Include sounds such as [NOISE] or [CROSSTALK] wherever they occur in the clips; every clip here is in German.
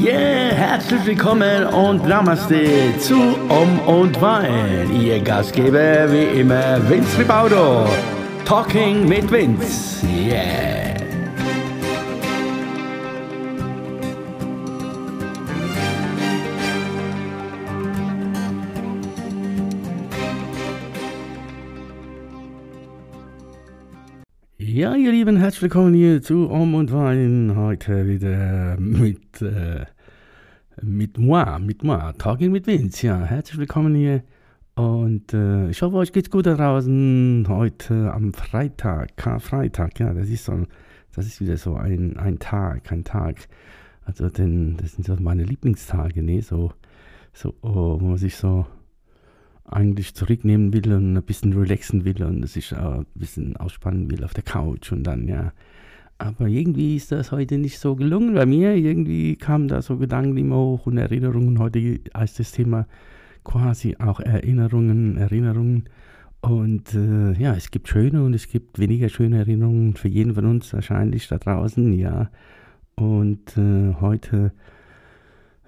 Yeah, herzlich willkommen und Namaste zu Um und Wein. Ihr Gastgeber wie immer Vince Ribaudo. Talking mit Vince. Yeah. Ja, ihr Lieben, herzlich willkommen hier zu Om und Wein. Heute wieder mit, äh, mit moi, mit moi, Talking mit Vince. Ja, herzlich willkommen hier. Und äh, ich hoffe, euch geht's gut da draußen. Heute am Freitag, Karfreitag, ja, das ist so, das ist wieder so ein, ein Tag, ein Tag. Also, denn das sind so meine Lieblingstage, ne, so, so, oh, wo man sich so eigentlich zurücknehmen will und ein bisschen relaxen will und sich ein bisschen ausspannen will auf der Couch und dann, ja. Aber irgendwie ist das heute nicht so gelungen bei mir. Irgendwie kamen da so Gedanken immer hoch und Erinnerungen. Heute als das Thema quasi auch Erinnerungen, Erinnerungen. Und äh, ja, es gibt schöne und es gibt weniger schöne Erinnerungen für jeden von uns wahrscheinlich da draußen, ja. Und äh, heute,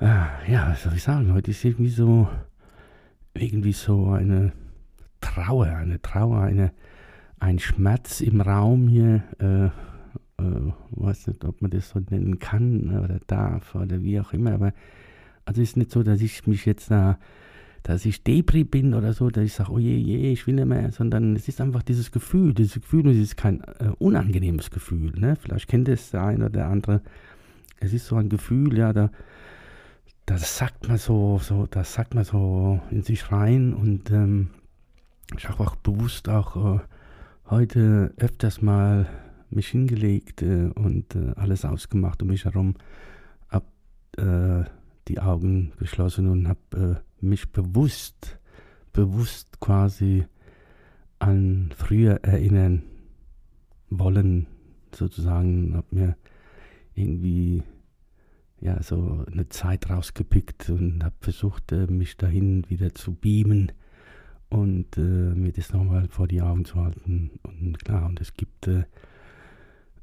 äh, ja, was soll ich sagen, heute ist irgendwie so irgendwie so eine Trauer, eine Trauer, eine, ein Schmerz im Raum hier. Äh, weiß nicht, ob man das so nennen kann oder darf oder wie auch immer, aber also ist nicht so, dass ich mich jetzt da, dass ich Depri bin oder so, dass ich sage, oh je, je, ich will nicht mehr, sondern es ist einfach dieses Gefühl, dieses Gefühl, es ist kein äh, unangenehmes Gefühl, ne? Vielleicht kennt es der eine oder der andere. Es ist so ein Gefühl, ja, da, das sagt man so, so, das sagt man so in sich rein und ähm, ich habe auch bewusst auch äh, heute öfters mal mich hingelegt äh, und äh, alles ausgemacht um mich herum, hab äh, die Augen geschlossen und habe äh, mich bewusst, bewusst quasi an früher erinnern wollen, sozusagen, habe mir irgendwie ja, so eine Zeit rausgepickt und habe versucht, äh, mich dahin wieder zu beamen und äh, mir das nochmal vor die Augen zu halten. Und klar, und es gibt,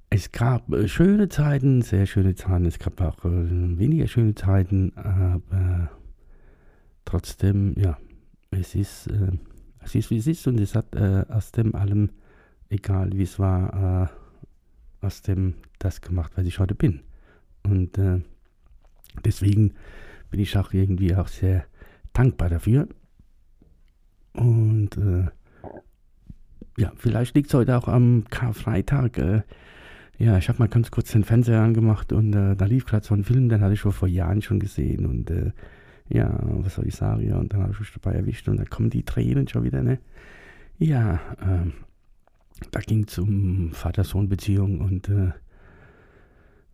es gab äh, schöne Zeiten, sehr schöne Zeiten, es gab auch äh, weniger schöne Zeiten, aber trotzdem, ja, es ist, äh, es ist wie es ist und es hat aus dem allem, egal wie es war, aus dem das gemacht, was ich heute bin. Und Deswegen bin ich auch irgendwie auch sehr dankbar dafür. Und äh, ja, vielleicht liegt es heute auch am Karfreitag. Ja, ich habe mal ganz kurz den Fernseher angemacht und äh, da lief gerade so ein Film, den hatte ich schon vor Jahren schon gesehen. Und äh, ja, was soll ich sagen? Ja, und dann habe ich mich dabei erwischt und dann kommen die Tränen schon wieder, ne? Ja, ähm, da ging es um Vater-Sohn-Beziehung und äh,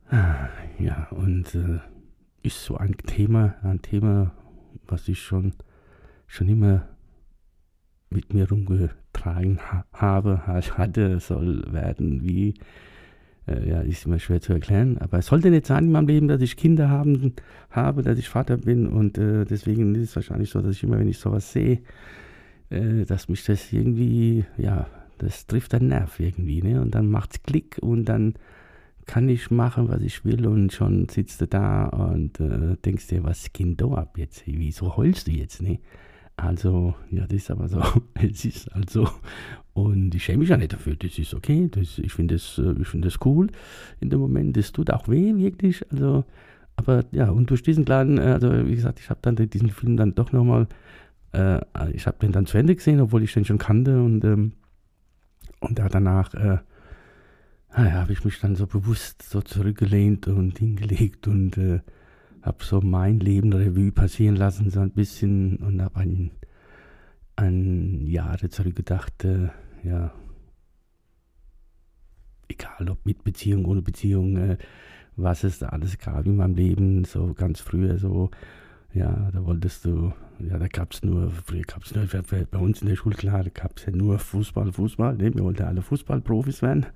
ah, ja, und äh, ist so ein Thema, ein Thema, was ich schon, schon immer mit mir rumgetragen ha habe, hatte, soll werden, wie, äh, ja, ist immer schwer zu erklären, aber es sollte nicht sein in meinem Leben, dass ich Kinder haben, habe, dass ich Vater bin und äh, deswegen ist es wahrscheinlich so, dass ich immer, wenn ich sowas sehe, äh, dass mich das irgendwie, ja, das trifft einen Nerv irgendwie, ne? Und dann macht's Klick und dann kann ich machen, was ich will und schon sitzt du da und äh, denkst dir, was geht da ab jetzt? Wieso heulst du jetzt? Ne? Also, ja, das ist aber so. [LAUGHS] es ist also. Und ich schäme mich ja nicht dafür. Das ist okay. Das, ich finde das, äh, find das cool in dem Moment. Das tut auch weh, wirklich. Also, aber ja, und durch diesen kleinen, äh, also wie gesagt, ich habe dann diesen Film dann doch nochmal, äh, ich habe den dann zu Ende gesehen, obwohl ich den schon kannte und, ähm, und da danach, äh, ah, habe ich mich dann so bewusst so zurückgelehnt und hingelegt und äh, habe so mein Leben Revue passieren lassen, so ein bisschen und habe an, an Jahre zurückgedacht, äh, ja, egal ob mit Beziehung, ohne Beziehung, äh, was es da alles gab in meinem Leben, so ganz früher so, ja, da wolltest du, ja, da gab es nur, früher gab es nur, bei uns in der Schule, klar, da gab es ja nur Fußball, Fußball, ne? wir wollten alle Fußballprofis werden.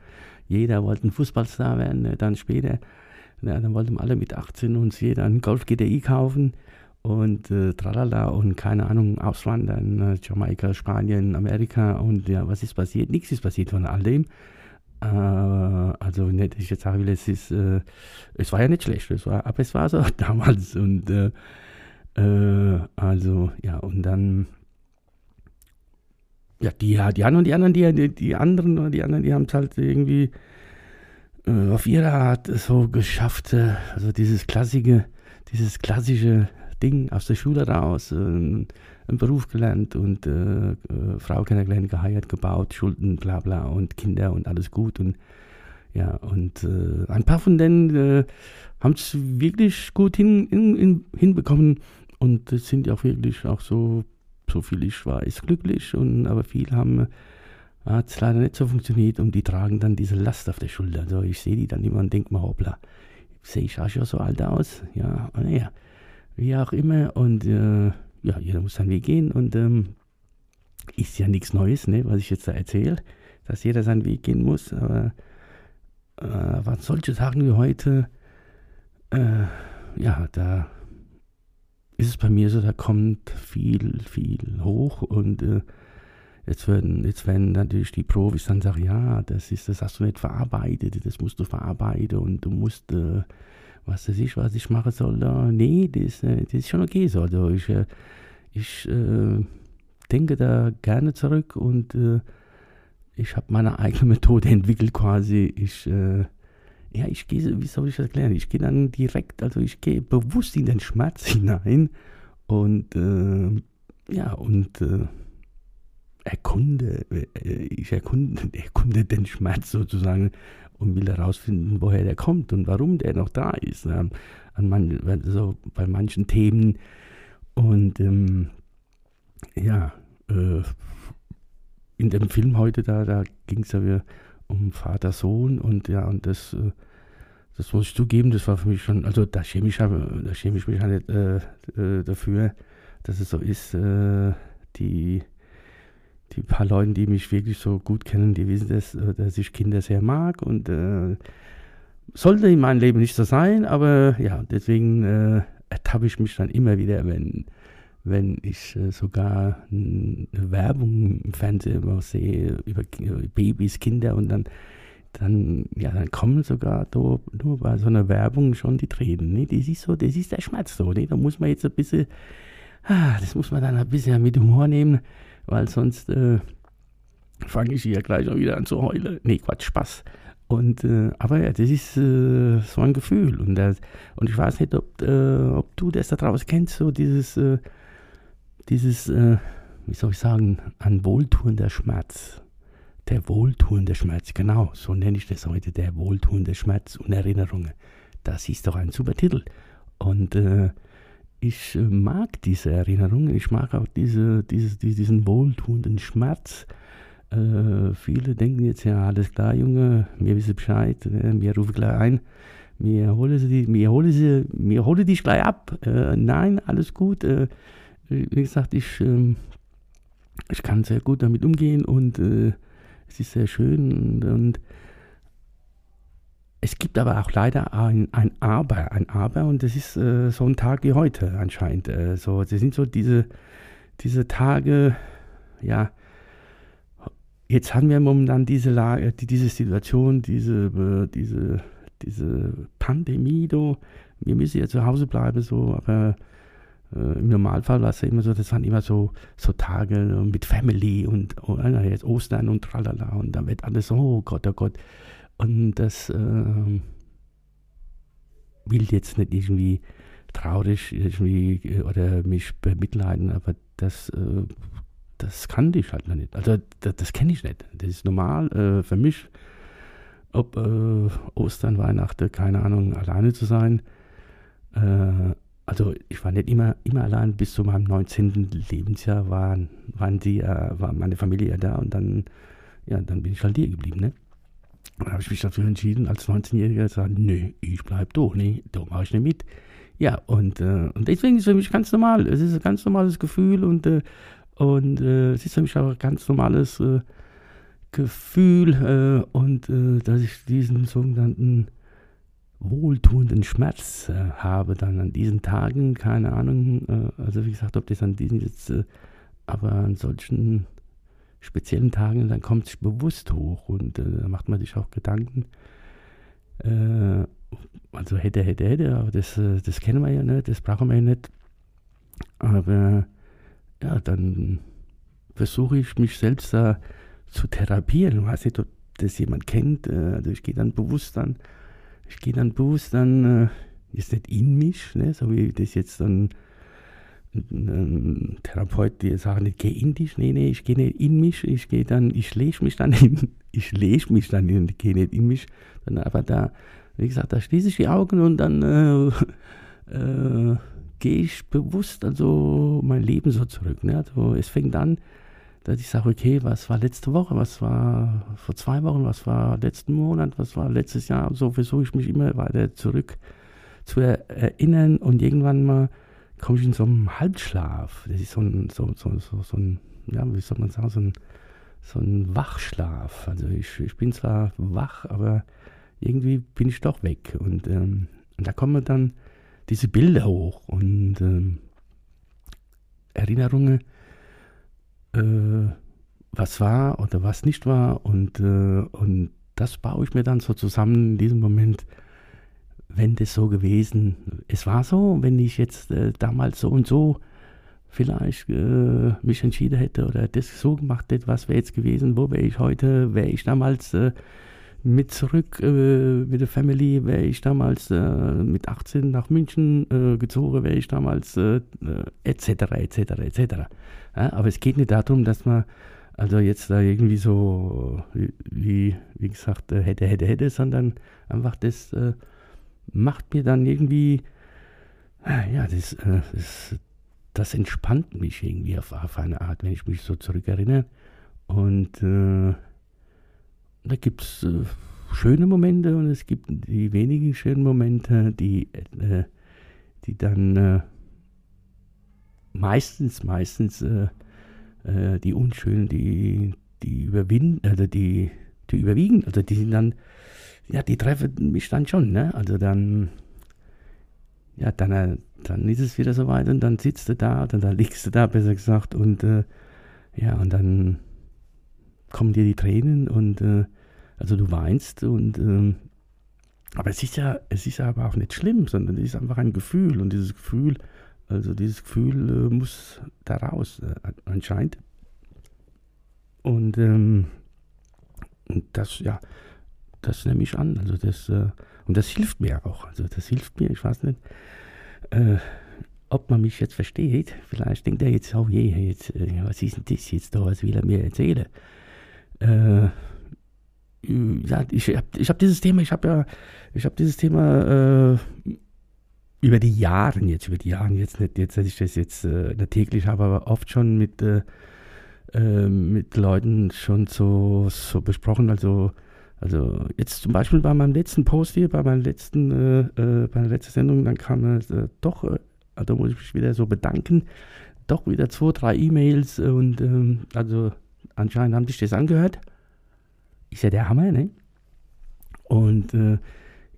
Jeder wollte ein Fußballstar werden, ne? dann später, ja, dann wollten alle mit 18 uns jeder einen Golf GTI kaufen und äh, tralala und keine Ahnung, auswandern, äh, Jamaika, Spanien, Amerika und ja, was ist passiert? Nichts ist passiert von all dem. Äh, also nicht, ich jetzt sagen will, es ist, äh, es war ja nicht schlecht, es war, aber es war so [LAUGHS] damals und äh, äh, also ja und dann ja die die anderen die anderen die die anderen die anderen die haben es halt irgendwie auf ihre Art so geschafft, also dieses klassische dieses klassische Ding aus der Schule raus, einen Beruf gelernt und äh, Frau kennengelernt, geheiratet, gebaut, Schulden, bla bla und Kinder und alles gut und ja, und äh, ein paar von denen äh, haben es wirklich gut hin, in, in, hinbekommen und sind ja auch wirklich auch so, so viel ich weiß, glücklich. Und, aber viele haben, hat es leider nicht so funktioniert und die tragen dann diese Last auf der Schulter. Also ich sehe die dann immer und denke mir, hoppla, sehe ich auch schon so alt aus? Ja, naja, wie auch immer. Und äh, ja, jeder muss seinen Weg gehen und ähm, ist ja nichts Neues, ne, was ich jetzt da erzähle, dass jeder seinen Weg gehen muss. Aber äh, was solche Sachen wie heute, äh, ja, da ist es bei mir so, da kommt viel, viel hoch und äh, jetzt werden, jetzt werden natürlich die Profis dann sagen, ja, das ist, das hast du nicht verarbeitet, das musst du verarbeiten und du musst, äh, was weiß ich, was ich machen soll, nee, das, äh, das ist schon okay so. Also ich, äh, ich äh, denke da gerne zurück und ich habe meine eigene [LAUGHS] Methode entwickelt quasi. Ich, äh, ja, ich gehe, wie soll ich das erklären? Ich gehe dann direkt, also ich gehe bewusst in den Schmerz [LAUGHS] hinein und äh, ja, und äh, erkunde, äh, ich erkunde, [LAUGHS] erkunde den Schmerz sozusagen und will herausfinden, woher der kommt und warum der noch da ist. Ähm, an man, also bei manchen Themen und ähm, ja, äh, in dem Film heute, da, da ging es ja um Vater-Sohn und ja, und das, äh, das muss ich zugeben, das war für mich schon, also da schäme ich, da schäme ich mich halt äh, äh, dafür, dass es so ist, äh, die, die paar Leute, die mich wirklich so gut kennen, die wissen das, äh, dass ich Kinder sehr mag und äh, sollte in meinem Leben nicht so sein, aber ja, deswegen ertappe ich mich dann immer wieder, wenn wenn ich äh, sogar eine Werbung im Fernsehen sehe über Babys, Kinder und dann, dann, ja, dann kommen sogar do, nur bei so einer Werbung schon die Tränen. Ne? Das ist so, das ist der Schmerz so. Ne? Da muss man jetzt ein bisschen, ah, das muss man dann ein bisschen mit Humor nehmen, weil sonst äh, fange ich hier gleich auch wieder an zu heulen. Nee, Quatsch, Spaß. Und, äh, aber ja, das ist äh, so ein Gefühl. Und, das, und ich weiß nicht, ob, äh, ob du das da draußen kennst, so dieses, äh, dieses, äh, wie soll ich sagen, ein wohltuender Schmerz. Der wohltuende Schmerz, genau, so nenne ich das heute, der wohltuende Schmerz und Erinnerungen. Das ist doch ein super Titel. Und äh, ich äh, mag diese Erinnerungen, ich mag auch diese, diese, diesen wohltuenden Schmerz. Äh, viele denken jetzt, ja, alles klar, Junge, mir wissen Bescheid, äh, mir rufen gleich ein, mir holen sie, mir holen sie, mir holen dich gleich ab. Äh, nein, alles gut, äh, wie gesagt, ich, ähm, ich kann sehr gut damit umgehen und äh, es ist sehr schön und, und, es gibt aber auch leider ein, ein Aber, ein Aber und das ist äh, so ein Tag wie heute anscheinend. Äh, so, das sind so diese, diese Tage, ja, jetzt haben wir momentan diese Lage, diese Situation, diese, äh, diese, diese Pandemie, do. wir müssen ja zu Hause bleiben, so, aber äh, Im Normalfall war es ja immer so, das waren immer so, so Tage mit Family und oh, jetzt Ostern und tralala und dann wird alles so, oh Gott, oh Gott. Und das äh, will jetzt nicht irgendwie traurig irgendwie äh, oder mich bemitleiden, aber das, äh, das kann ich halt noch nicht. Also das, das kenne ich nicht. Das ist normal äh, für mich, ob äh, Ostern, Weihnachten, keine Ahnung, alleine zu sein. Äh, also ich war nicht immer, immer allein, bis zu meinem 19. Lebensjahr waren, waren die, war meine Familie da und dann, ja, dann bin ich halt hier geblieben, ne? Dann habe ich mich dafür entschieden, als 19-Jähriger zu sagen, nö, ich bleib doch, ne, da mache ich nicht mit. Ja, und, äh, und deswegen ist es für mich ganz normal. Es ist ein ganz normales Gefühl und, äh, und äh, es ist für mich auch ein ganz normales äh, Gefühl äh, und äh, dass ich diesen sogenannten wohltuenden Schmerz habe dann an diesen Tagen, keine Ahnung, also wie gesagt, ob das an diesen jetzt, aber an solchen speziellen Tagen, dann kommt es bewusst hoch und äh, da macht man sich auch Gedanken. Äh, also hätte, hätte, hätte, aber das, äh, das kennen wir ja nicht, das brauchen wir ja nicht. Aber ja, dann versuche ich mich selbst da zu therapieren. Ich weiß nicht, ob das jemand kennt. Äh, also ich gehe dann bewusst dann, ich gehe dann bewusst dann, äh, jetzt nicht in mich, ne, so wie das jetzt dann ein Therapeut, die sagen, ich gehe in dich, nee, nee, ich gehe nicht in mich, ich gehe dann, ich lege [LAUGHS] mich dann in, ich lege mich dann in, ich gehe nicht in mich, dann aber da, wie gesagt, da schließe ich die Augen und dann äh, [LAUGHS] äh, gehe ich bewusst also mein Leben so zurück. Ne? Also es fängt an, dass ich sage, okay, was war letzte Woche, was war vor zwei Wochen, was war letzten Monat, was war letztes Jahr, so versuche ich mich immer weiter zurück zu erinnern und irgendwann mal komme ich in so einen Halbschlaf. Das ist so ein, so, so, so, so ein, ja, wie soll man sagen, so ein, so ein Wachschlaf. Also ich, ich bin zwar wach, aber irgendwie bin ich doch weg. Und, ähm, und da kommen dann diese Bilder hoch und ähm, Erinnerungen, äh, was war oder was nicht war. Und, äh, und das baue ich mir dann so zusammen in diesem Moment wenn das so gewesen, es war so, wenn ich jetzt äh, damals so und so vielleicht äh, mich entschieden hätte oder das so gemacht hätte, was wäre jetzt gewesen, wo wäre ich heute, wäre ich damals äh, mit zurück äh, mit der Family, wäre ich damals äh, mit 18 nach München äh, gezogen, wäre ich damals etc. etc. etc. Aber es geht nicht darum, dass man also jetzt da irgendwie so, wie, wie gesagt, hätte, hätte, hätte, sondern einfach das macht mir dann irgendwie, äh, ja, das, äh, das, das entspannt mich irgendwie auf, auf, eine Art, wenn ich mich so zurückerinnere. Und äh, da gibt es äh, schöne Momente und es gibt die wenigen schönen Momente, die, äh, die dann äh, meistens, meistens die unschönen, die, die überwinden, also die, die überwiegen, also die sind dann ja, die treffen mich dann schon, ne? Also dann, ja, dann, äh, dann ist es wieder soweit und dann sitzt du da oder dann liegst du da, besser gesagt, und äh, ja, und dann kommen dir die Tränen und äh, also du weinst und ähm, aber es ist ja, es ist aber auch nicht schlimm, sondern es ist einfach ein Gefühl und dieses Gefühl, also dieses Gefühl äh, muss da raus, äh, anscheinend. Und ähm, das, ja, das nehme ich an. Also das, äh, und das hilft mir auch. Also das hilft mir, ich weiß nicht, äh, ob man mich jetzt versteht. Vielleicht denkt er jetzt, oh je, jetzt, äh, was ist denn das jetzt da, was will er mir erzählen? Äh, ja, ich habe ich hab dieses Thema, ich habe ja, ich habe dieses Thema äh, über die Jahre jetzt, über die Jahre jetzt nicht, jetzt, dass ich das jetzt äh, täglich habe, aber oft schon mit, mit Leuten schon so, so besprochen, also also jetzt zum Beispiel bei meinem letzten Post hier, bei meiner letzten, äh, äh, bei der letzten Sendung, dann kam äh, doch, äh, also muss ich mich wieder so bedanken, doch wieder zwei, drei E-Mails und ähm, also anscheinend haben sich das angehört. Ist ja der Hammer, ne? Und äh,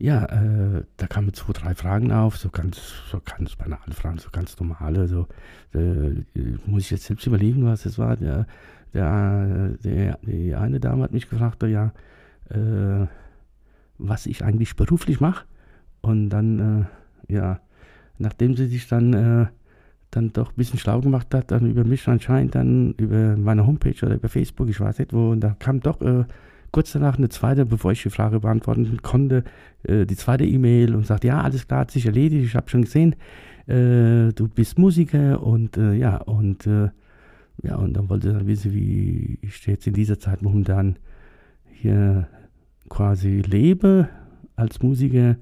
ja, äh, da kamen zwei, drei Fragen auf, so ganz, so ganz banale Fragen, so ganz normale. So, äh, muss ich jetzt selbst überlegen, was das war. Der, der, der, die eine Dame hat mich gefragt, ja, äh, was ich eigentlich beruflich mache. Und dann, äh, ja, nachdem sie sich dann, äh, dann doch ein bisschen schlau gemacht hat, dann über mich anscheinend, dann über meine Homepage oder über Facebook, ich weiß nicht wo, und da kam doch äh, kurz danach eine zweite, bevor ich die Frage beantworten konnte, äh, die zweite E-Mail und sagt, ja, alles klar, hat sich erledigt, ich habe schon gesehen, äh, du bist Musiker und ja, und ja, und dann wollte sie dann wissen, wie ich jetzt in dieser Zeit momentan hier quasi lebe als Musiker,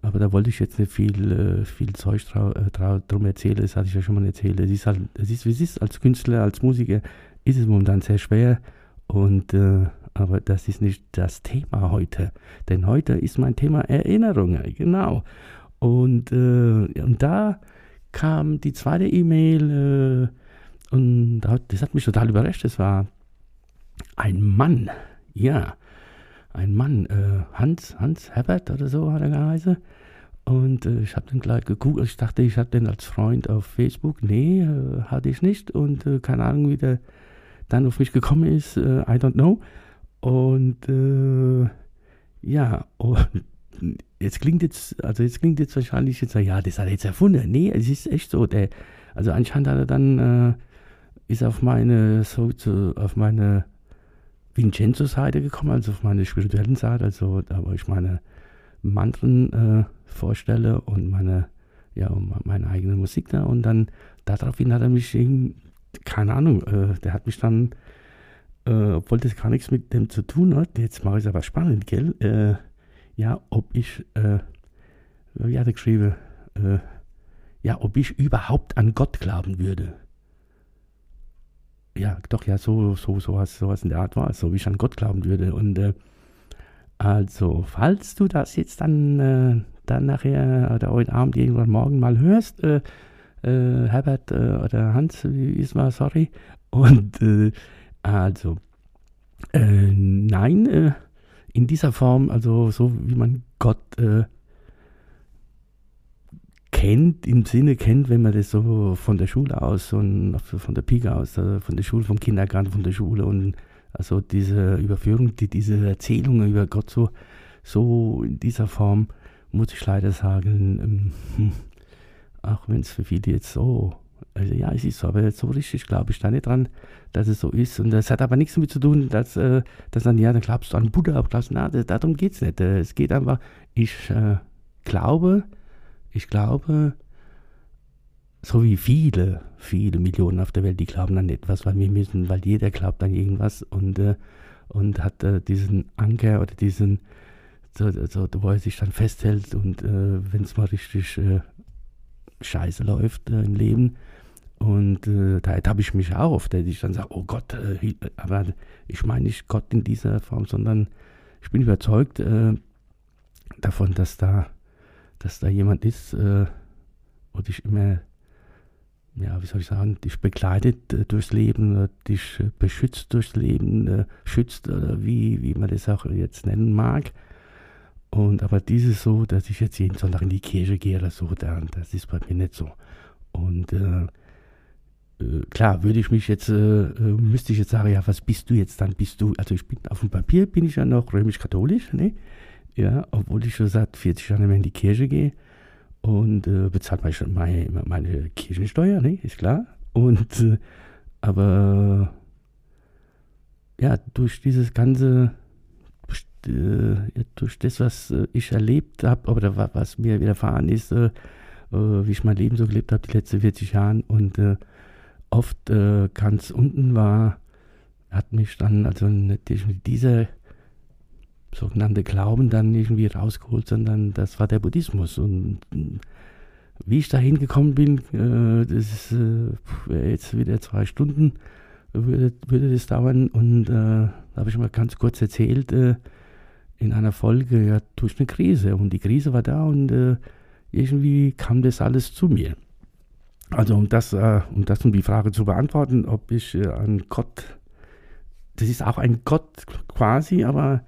aber da wollte ich jetzt nicht viel, äh, viel Zeug äh, drum erzählen, das hatte ich ja schon mal erzählt. Es ist halt, es ist, wie es ist, als Künstler, als Musiker ist es momentan sehr schwer und äh, aber das ist nicht das Thema heute, denn heute ist mein Thema Erinnerungen, genau. Und, äh, und da kam die zweite E-Mail äh, und das hat mich total überrascht. Es war ein Mann, ja, ein Mann, äh, Hans, Hans Herbert oder so hat er geheißen. Und äh, ich habe den gleich gegoogelt. Ich dachte, ich habe den als Freund auf Facebook. Nee, äh, hatte ich nicht. Und äh, keine Ahnung, wie der, dann auf mich gekommen ist, äh, I don't know. Und äh, ja, und [LAUGHS] jetzt klingt jetzt, also jetzt klingt jetzt wahrscheinlich jetzt, ja, das hat er jetzt erfunden. Nee, es ist echt so. Der, also anscheinend hat er dann, ist auf meine, so, auf meine Vincenzo-Seite gekommen, also auf meine spirituellen Seite, also da wo ich meine Mantren äh, vorstelle und meine, ja, meine eigene Musik da. Und dann daraufhin hat er mich, keine Ahnung, äh, der hat mich dann, äh, obwohl das gar nichts mit dem zu tun hat, jetzt mache ich es aber spannend, gell, äh, ja, ob ich, äh, wie hat er geschrieben, äh, ja, ob ich überhaupt an Gott glauben würde. Ja, doch, ja, so, so, sowas, sowas in der Art war so wie ich an Gott glauben würde. Und äh, also, falls du das jetzt dann, äh, dann nachher oder heute Abend irgendwann morgen mal hörst, äh, äh, Herbert äh, oder Hans, wie ist mal, sorry. Und äh, also, nein, in dieser Form, also so wie man Gott kennt, im Sinne kennt, wenn man das so von der Schule aus, so von der Pika aus, von der Schule, vom Kindergarten, von der Schule und also diese Überführung, die, diese Erzählungen über Gott so, so in dieser Form, muss ich leider sagen, ähm, hm, [LAUGHS] auch wenn es für viele jetzt so, also ja, es ist so, aber so richtig glaube ich da nicht dran, dass es so ist. Und das hat aber nichts damit zu tun, dass, äh, dass dann, ja, dann glaubst du an Buddha, aber glaubst, na, das, darum geht es nicht. Es geht einfach, ich äh, glaube, ich glaube, so wie viele, viele Millionen auf der Welt, die glauben an etwas, weil wir müssen, weil jeder glaubt an irgendwas und, äh, und hat äh, diesen Anker oder diesen, so, so, wo er sich dann festhält und äh, wenn es mal richtig scheiße läuft äh, im Leben. Und äh, da habe ich mich auch oft, dass ich dann sage, oh Gott, äh, aber ich meine nicht Gott in dieser Form, sondern ich bin überzeugt äh, davon, dass da, dass da jemand ist, äh, wo dich immer, ja, wie soll ich sagen, dich begleitet äh, durchs Leben, dich beschützt durchs Leben, schützt oder wie, wie man das auch jetzt nennen mag. Und aber dieses so, dass ich jetzt jeden Sonntag in die Kirche gehe oder so, das ist bei mir nicht so. Und äh, äh, klar, würde ich mich jetzt, äh, äh, müsste ich jetzt sagen, ja, was bist du jetzt dann? Bist du, also ich bin auf dem Papier bin ich ja noch römisch-katholisch, ne? Ja, obwohl ich schon seit 40 Jahren mehr in die Kirche gehe und äh, bezahlt meine, meine, meine Kirchensteuer, ne? Ist klar. Und äh, aber ja, durch dieses ganze äh, durch das, was äh, ich erlebt habe oder was mir widerfahren ist, äh, wie ich mein Leben so gelebt habe, die letzten 40 Jahre und oft ganz unten war, hat mich dann also nicht dieser sogenannte Glauben dann irgendwie rausgeholt, sondern das war der Buddhismus. Und wie ich da hingekommen bin, das ist jetzt wieder zwei Stunden, würde, würde das dauern. Und da habe ich mal ganz kurz erzählt, in einer Folge ja durch eine Krise und die Krise war da und äh, irgendwie kam das alles zu mir. Also um das, äh, um das um die Frage zu beantworten, ob ich äh, an Gott, das ist auch ein Gott quasi, aber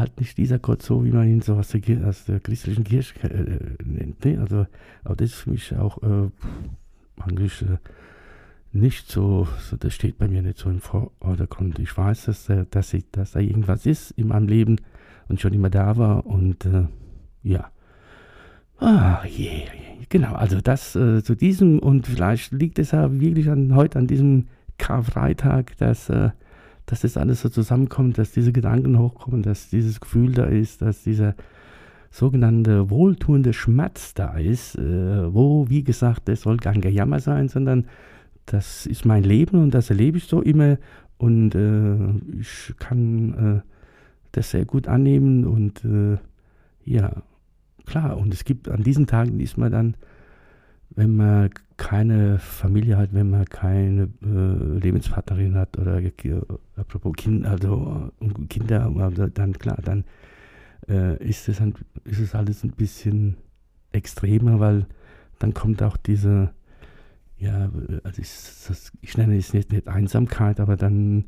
halt nicht dieser Gott so, wie man ihn so aus der, aus der christlichen Kirche äh, nennt. Ne? Also, aber das ist für mich auch äh, eigentlich äh, nicht so, so, das steht bei mir nicht so im Vordergrund. Ich weiß, dass, dass, ich, dass da irgendwas ist in meinem Leben, und schon immer da war. Und äh, ja. Ah, je, genau, also das äh, zu diesem und vielleicht liegt es ja wirklich an, heute an diesem Karfreitag, dass, äh, dass das alles so zusammenkommt, dass diese Gedanken hochkommen, dass dieses Gefühl da ist, dass dieser sogenannte wohltuende Schmerz da ist, äh, wo, wie gesagt, das soll kein Gejammer sein, sondern das ist mein Leben und das erlebe ich so immer und äh, ich kann äh, das sehr gut annehmen und äh, ja, klar, und es gibt an diesen Tagen ist man dann, wenn man keine Familie hat, wenn man keine äh, Lebenspartnerin hat oder äh, apropos kind, also, äh, Kinder, also dann klar, dann äh, ist, es ein, ist es alles ein bisschen extremer, weil dann kommt auch diese, ja, also ich, das, ich nenne es nicht, nicht Einsamkeit, aber dann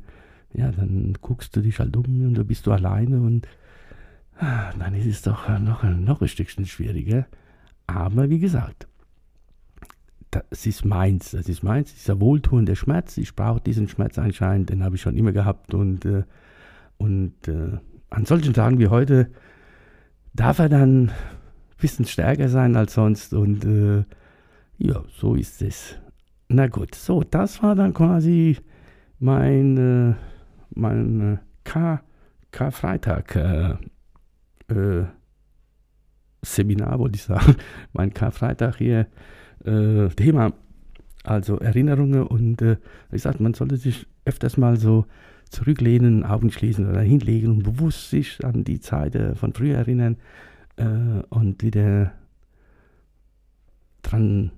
ja, dann guckst du dich halt um und da bist du alleine und ah, dann ist es doch noch, noch ein Stückchen schwieriger. Aber wie gesagt, das ist meins, das ist meins, dieser wohltuende Schmerz. Ich brauche diesen Schmerz anscheinend, den habe ich schon immer gehabt. Und, äh, und äh, an solchen Tagen wie heute darf er dann ein bisschen stärker sein als sonst. Und äh, ja, so ist es. Na gut, so, das war dann quasi mein, äh, mein äh, K, Karfreitag Seminar, wollte ich sagen. [LAUGHS] mein Karfreitag hier äh, Thema. Also Erinnerungen und äh, ich sage, man sollte sich öfters mal so zurücklehnen, Augen schließen oder hinlegen und bewusst sich an die Zeit äh, von früher erinnern äh, und wieder dran,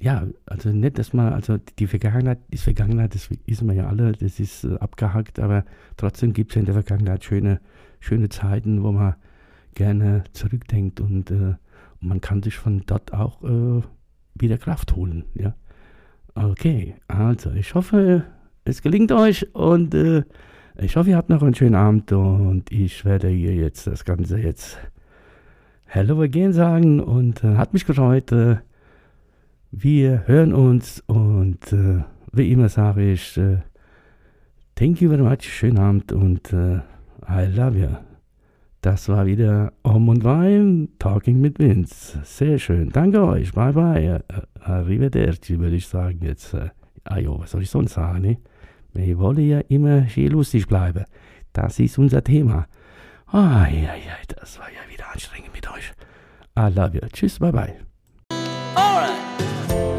ja, also nicht, dass man, also die Vergangenheit ist Vergangenheit, das wissen wir ja alle, das ist äh, abgehackt, aber trotzdem gibt es ja in der Vergangenheit schöne, schöne Zeiten, wo man gerne zurückdenkt und, äh, man kann sich von dort auch äh, wieder Kraft holen. Ja? Okay, also ich hoffe, es gelingt euch und äh, ich hoffe, ihr habt noch einen schönen Abend und ich werde hier jetzt das Ganze jetzt Hello again sagen und äh, hat mich gefreut. Äh, wir hören uns und äh, wie immer sage ich, äh, thank you very much, schönen Abend und äh, I love you. Das war wieder Om und Wein, Talking mit Vince. Sehr schön. Danke euch. Bye bye. Arrivederci, würde ich sagen jetzt. Ah jo, was soll ich sonst sagen? Ne? Wir wollen ja immer schön lustig bleiben. Das ist unser Thema. Ah, ja, ja, das war ja wieder anstrengend mit euch. I love you. Tschüss, bye bye. Alright.